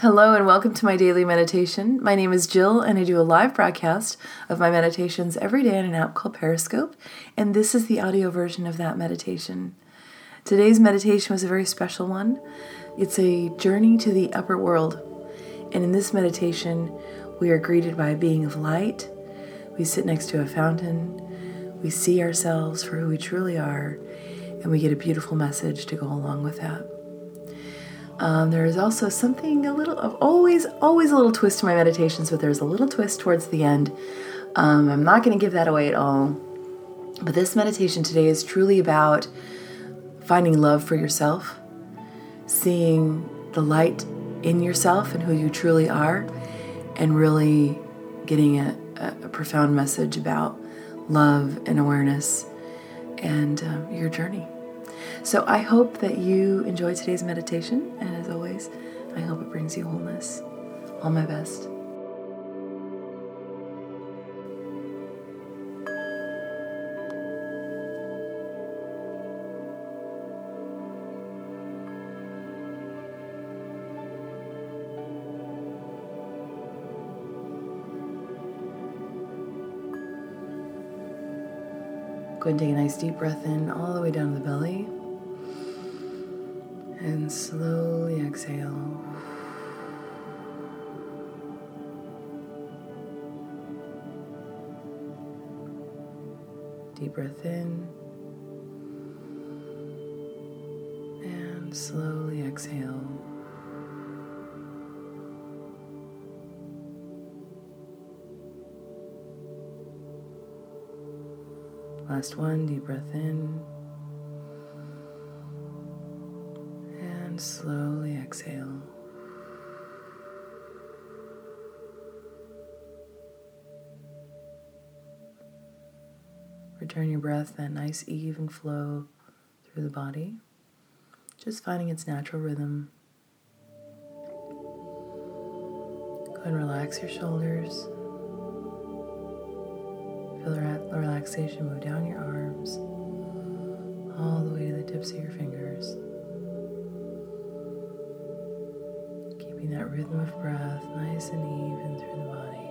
Hello and welcome to my daily meditation. My name is Jill and I do a live broadcast of my meditations every day on an app called Periscope, and this is the audio version of that meditation. Today's meditation was a very special one. It's a journey to the upper world, and in this meditation, we are greeted by a being of light. We sit next to a fountain. We see ourselves for who we truly are, and we get a beautiful message to go along with that. Um, there is also something a little of always, always a little twist to my meditations, but there's a little twist towards the end. Um, I'm not going to give that away at all. But this meditation today is truly about finding love for yourself, seeing the light in yourself and who you truly are, and really getting a, a profound message about love and awareness and uh, your journey. So I hope that you enjoy today's meditation, and as always, I hope it brings you wholeness. All my best. Go and take a nice deep breath in all the way down to the belly and slowly exhale. Deep breath in and slowly exhale. Last one, deep breath in. Slowly exhale. Return your breath that nice even flow through the body, just finding its natural rhythm. Go and relax your shoulders. Feel the relaxation move down your arms, all the way to the tips of your fingers. That rhythm of breath nice and even through the body.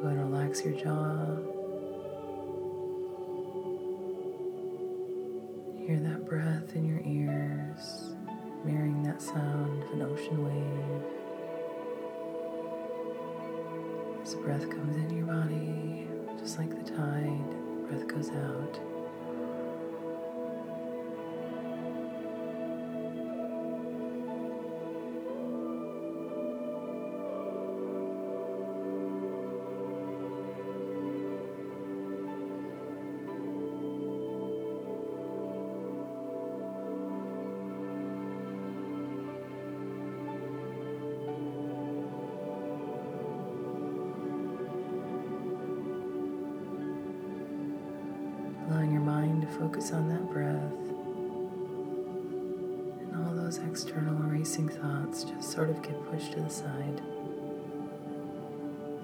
Go and relax your jaw. Hear that breath in your ears, mirroring that sound of an ocean wave. As the breath comes into your body, just like the tide, breath goes out. Focus on that breath and all those external racing thoughts just sort of get pushed to the side.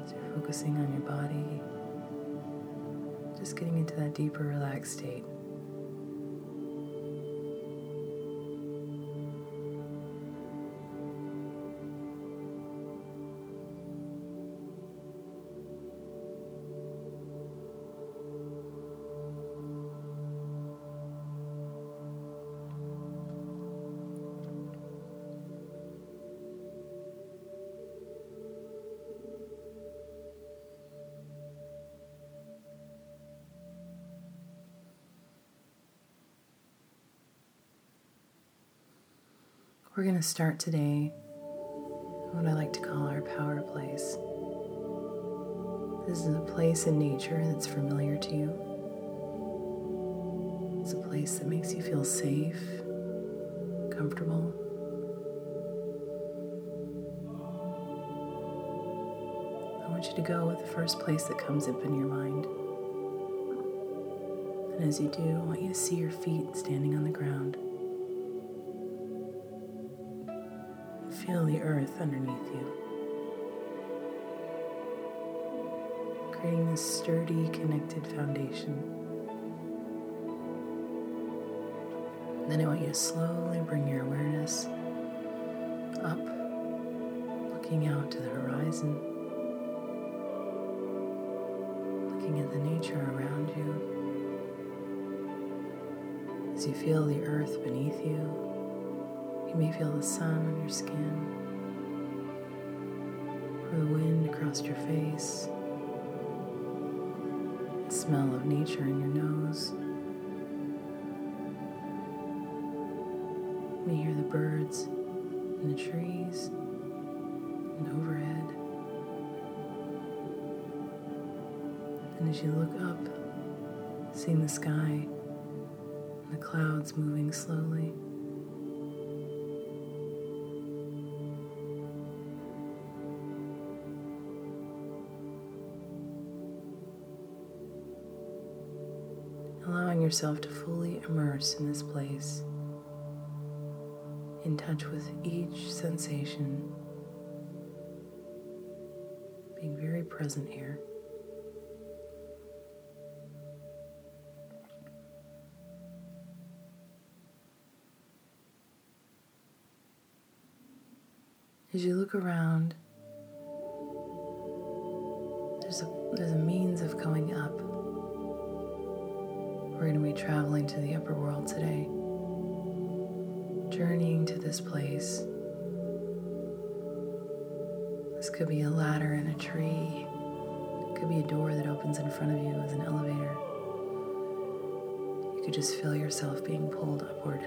So you're focusing on your body, just getting into that deeper relaxed state. We're going to start today what I like to call our power place. This is a place in nature that's familiar to you. It's a place that makes you feel safe, comfortable. I want you to go with the first place that comes up in your mind. And as you do, I want you to see your feet standing on the ground. Feel the earth underneath you, creating this sturdy, connected foundation. then I want you to slowly bring your awareness up, looking out to the horizon, looking at the nature around you. As you feel the earth beneath you, you may feel the sun on your skin, or the wind across your face, the smell of nature in your nose. You may hear the birds in the trees and overhead. And as you look up, seeing the sky and the clouds moving slowly. Yourself to fully immerse in this place, in touch with each sensation, being very present here. As you look around, there's a, there's a means of going up. We're going to be traveling to the upper world today, journeying to this place. This could be a ladder in a tree, it could be a door that opens in front of you as an elevator. You could just feel yourself being pulled upward.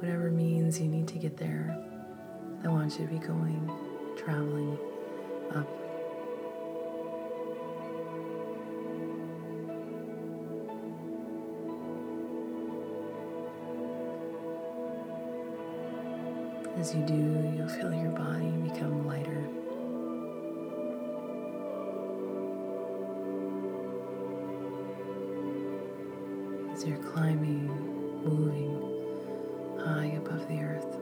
Whatever means you need to get there, I want you to be going, traveling up. As you do, you'll feel your body become lighter. As you're climbing, moving high above the earth.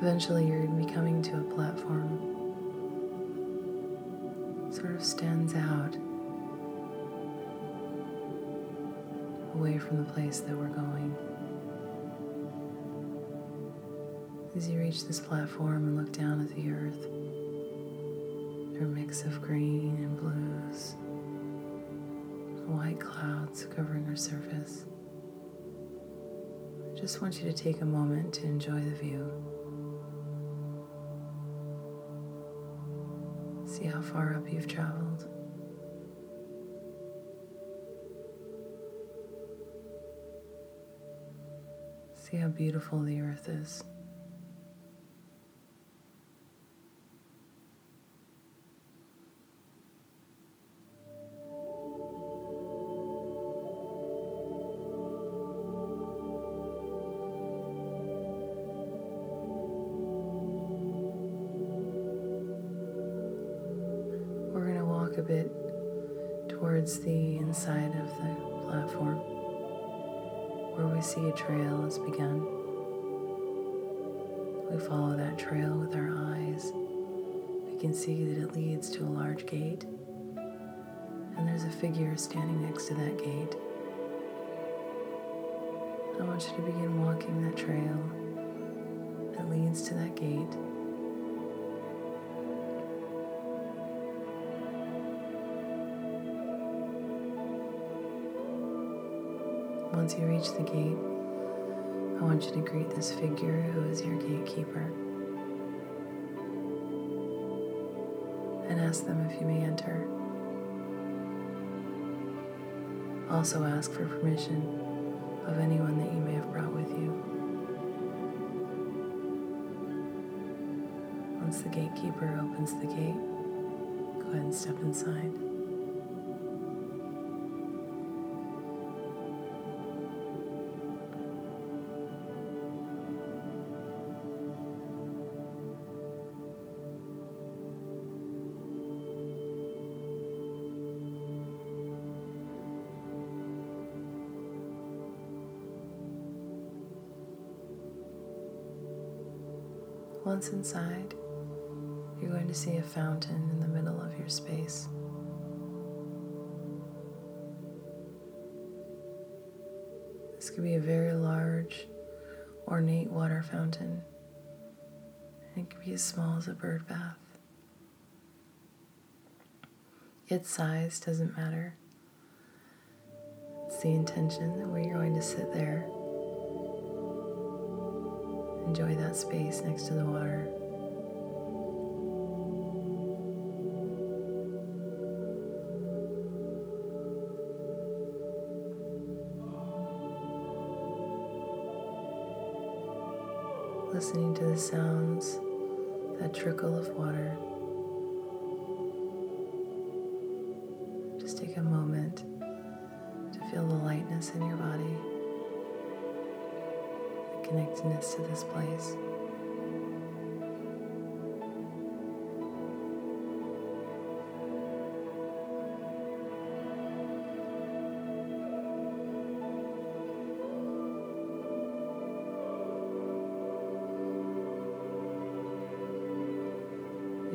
Eventually, you're going to be coming to a platform. Sort of stands out away from the place that we're going. As you reach this platform and look down at the earth, a mix of green and blues, white clouds covering our surface. I just want you to take a moment to enjoy the view. See how far up you've traveled. See how beautiful the earth is. A trail has begun. We follow that trail with our eyes. We can see that it leads to a large gate, and there's a figure standing next to that gate. I want you to begin walking that trail that leads to that gate. Once you reach the gate, I want you to greet this figure who is your gatekeeper and ask them if you may enter. Also, ask for permission of anyone that you may have brought with you. Once the gatekeeper opens the gate, go ahead and step inside. Once inside, you're going to see a fountain in the middle of your space. This could be a very large, ornate water fountain. It could be as small as a bird bath. Its size doesn't matter. It's the intention that we're going to sit there, enjoy that space next to the water. listening to the sounds, that trickle of water. Just take a moment to feel the lightness in your body, connectedness to this place.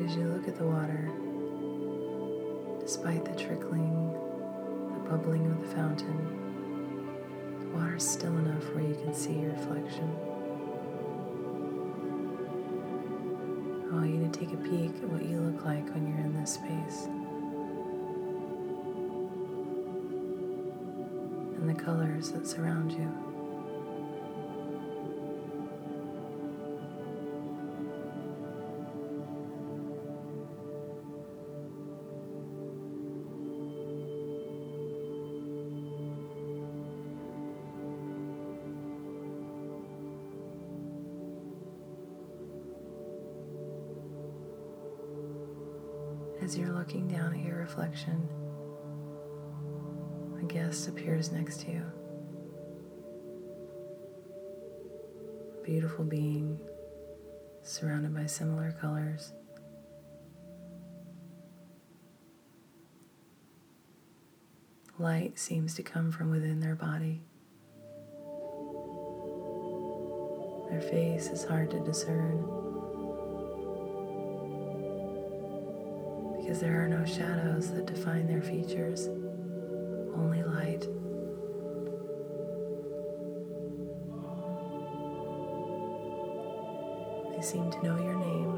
as you look at the water, despite the trickling, the bubbling of the fountain, water still enough where you can see your reflection. I want you to take a peek at what you look like when you're in this space. And the colors that surround you. As you're looking down at your reflection, a guest appears next to you. A beautiful being surrounded by similar colors. Light seems to come from within their body. Their face is hard to discern. Because there are no shadows that define their features, only light. They seem to know your name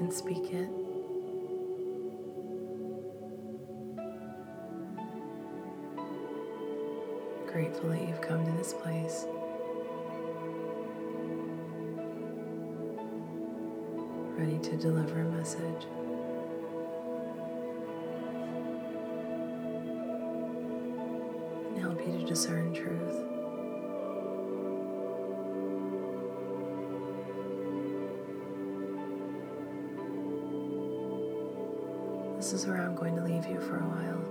and speak it. Grateful that you've come to this place. To deliver a message. And help you to discern truth. This is where I'm going to leave you for a while.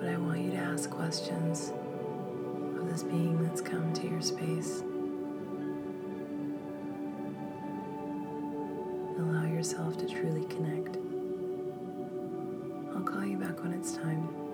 But I want you to ask questions of this being that's come to your space. Yourself to truly connect. I'll call you back when it's time.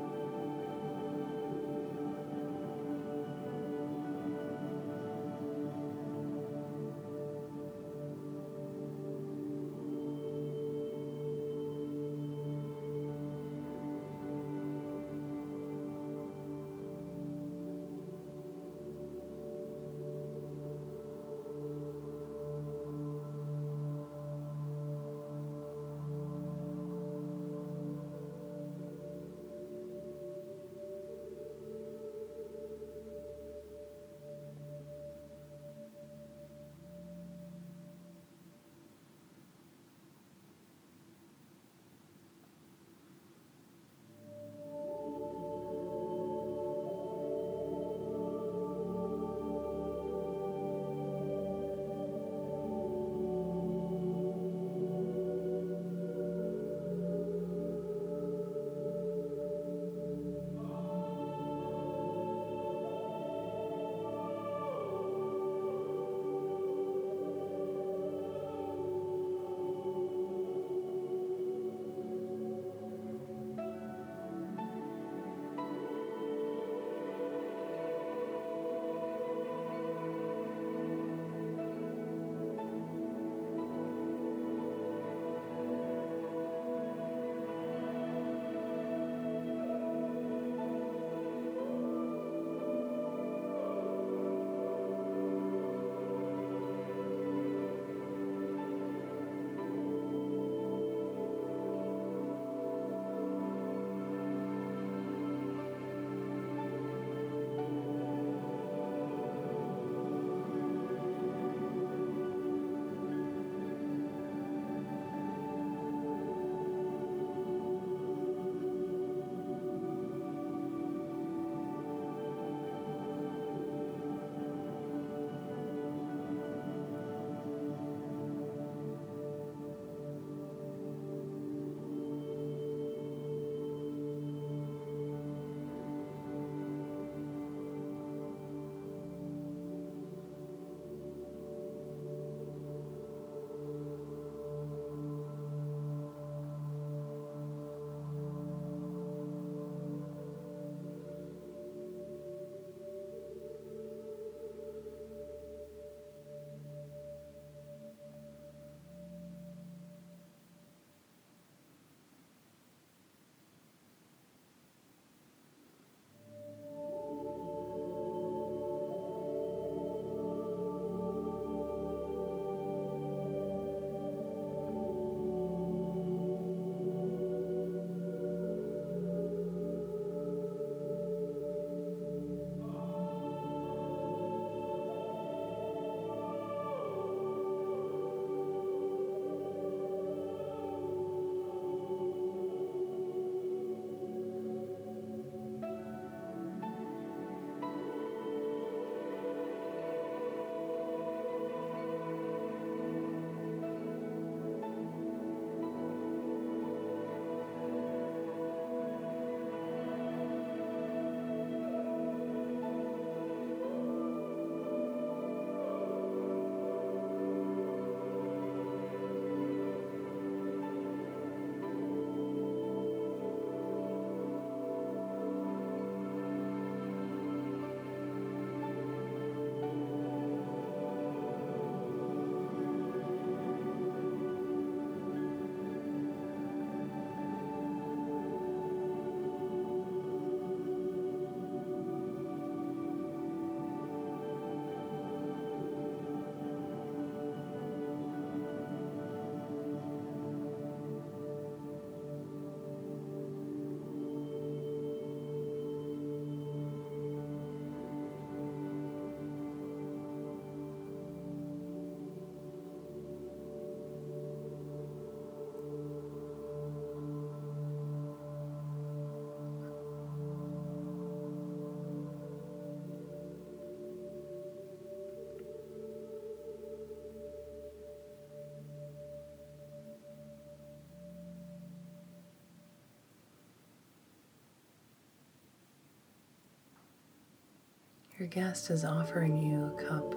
Your guest is offering you a cup,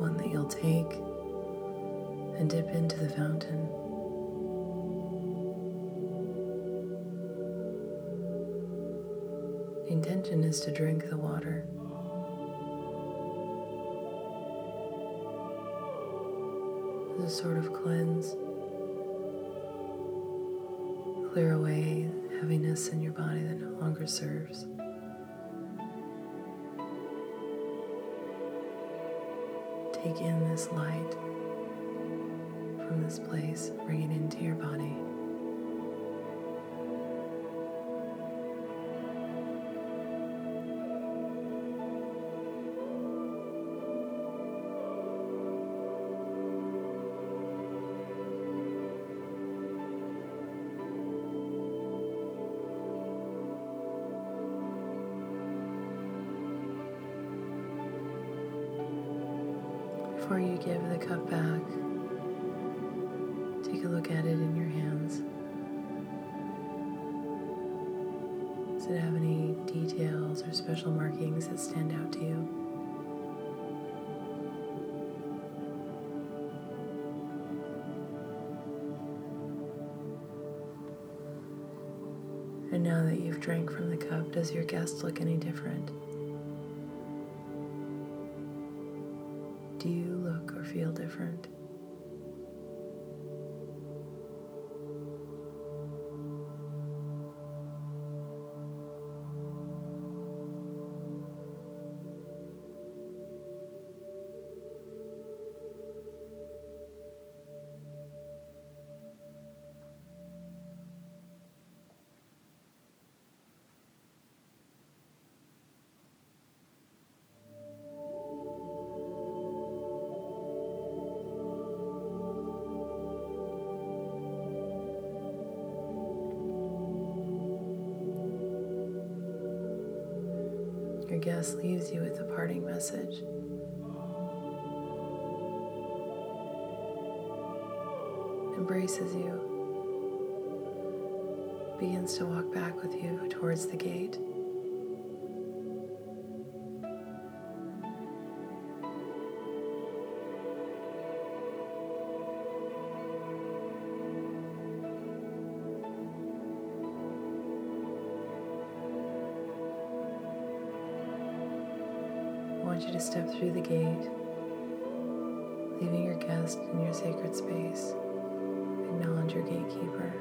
one that you'll take and dip into the fountain. The intention is to drink the water. As a sort of cleanse. Clear away heaviness in your body that no longer serves. Take in this light from this place, bring it into your body. It have any details or special markings that stand out to you? And now that you've drank from the cup, does your guest look any different? Do you look or feel different? Leaves you with a parting message. Embraces you, begins to walk back with you towards the gate. Want you to step through the gate, leaving your guest in your sacred space. Acknowledge your gatekeeper.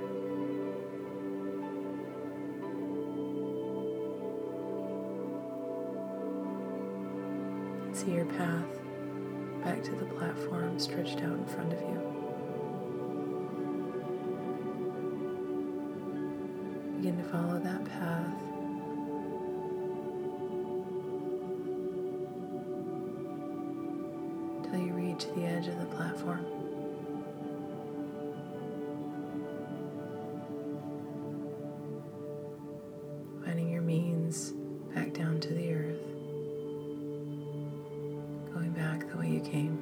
See your path back to the platform stretched out in front of you. Begin to follow that path reach the edge of the platform. Finding your means back down to the earth, going back the way you came.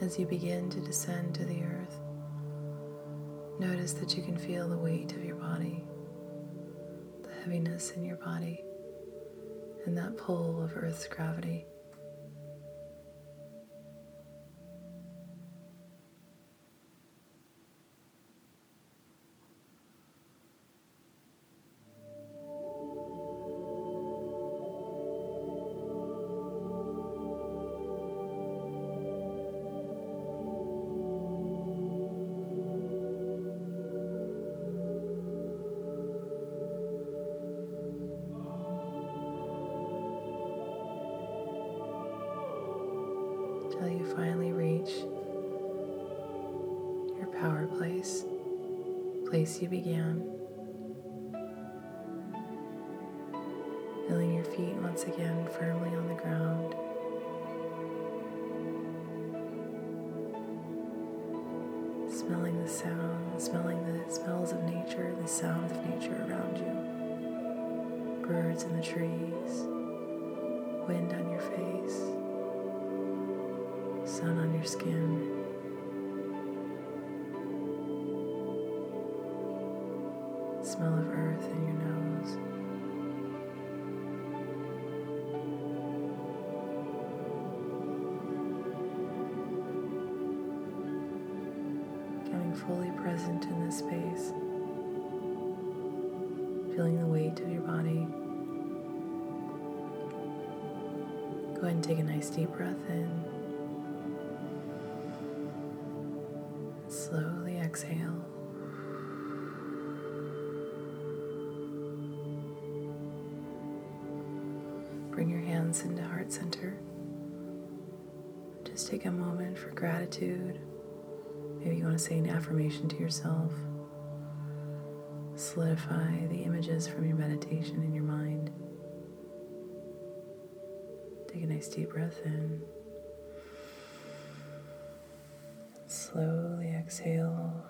As you begin to descend to the earth, notice that you can feel the weight of your body heaviness in your body and that pull of Earth's gravity. Till you finally reach your power place, place you began. Feeling your feet once again firmly on the ground. Smelling the sound, smelling the smells of nature, the sounds of nature around you. Birds in the trees, wind on your face, sun on your skin. Smell of earth in your nose. Getting fully present in this space. Feeling the weight of your body. Go ahead and take a nice deep breath in. Exhale. Bring your hands into heart center. Just take a moment for gratitude. Maybe you want to say an affirmation to yourself. Solidify the images from your meditation in your mind. Take a nice deep breath in. Slowly exhale.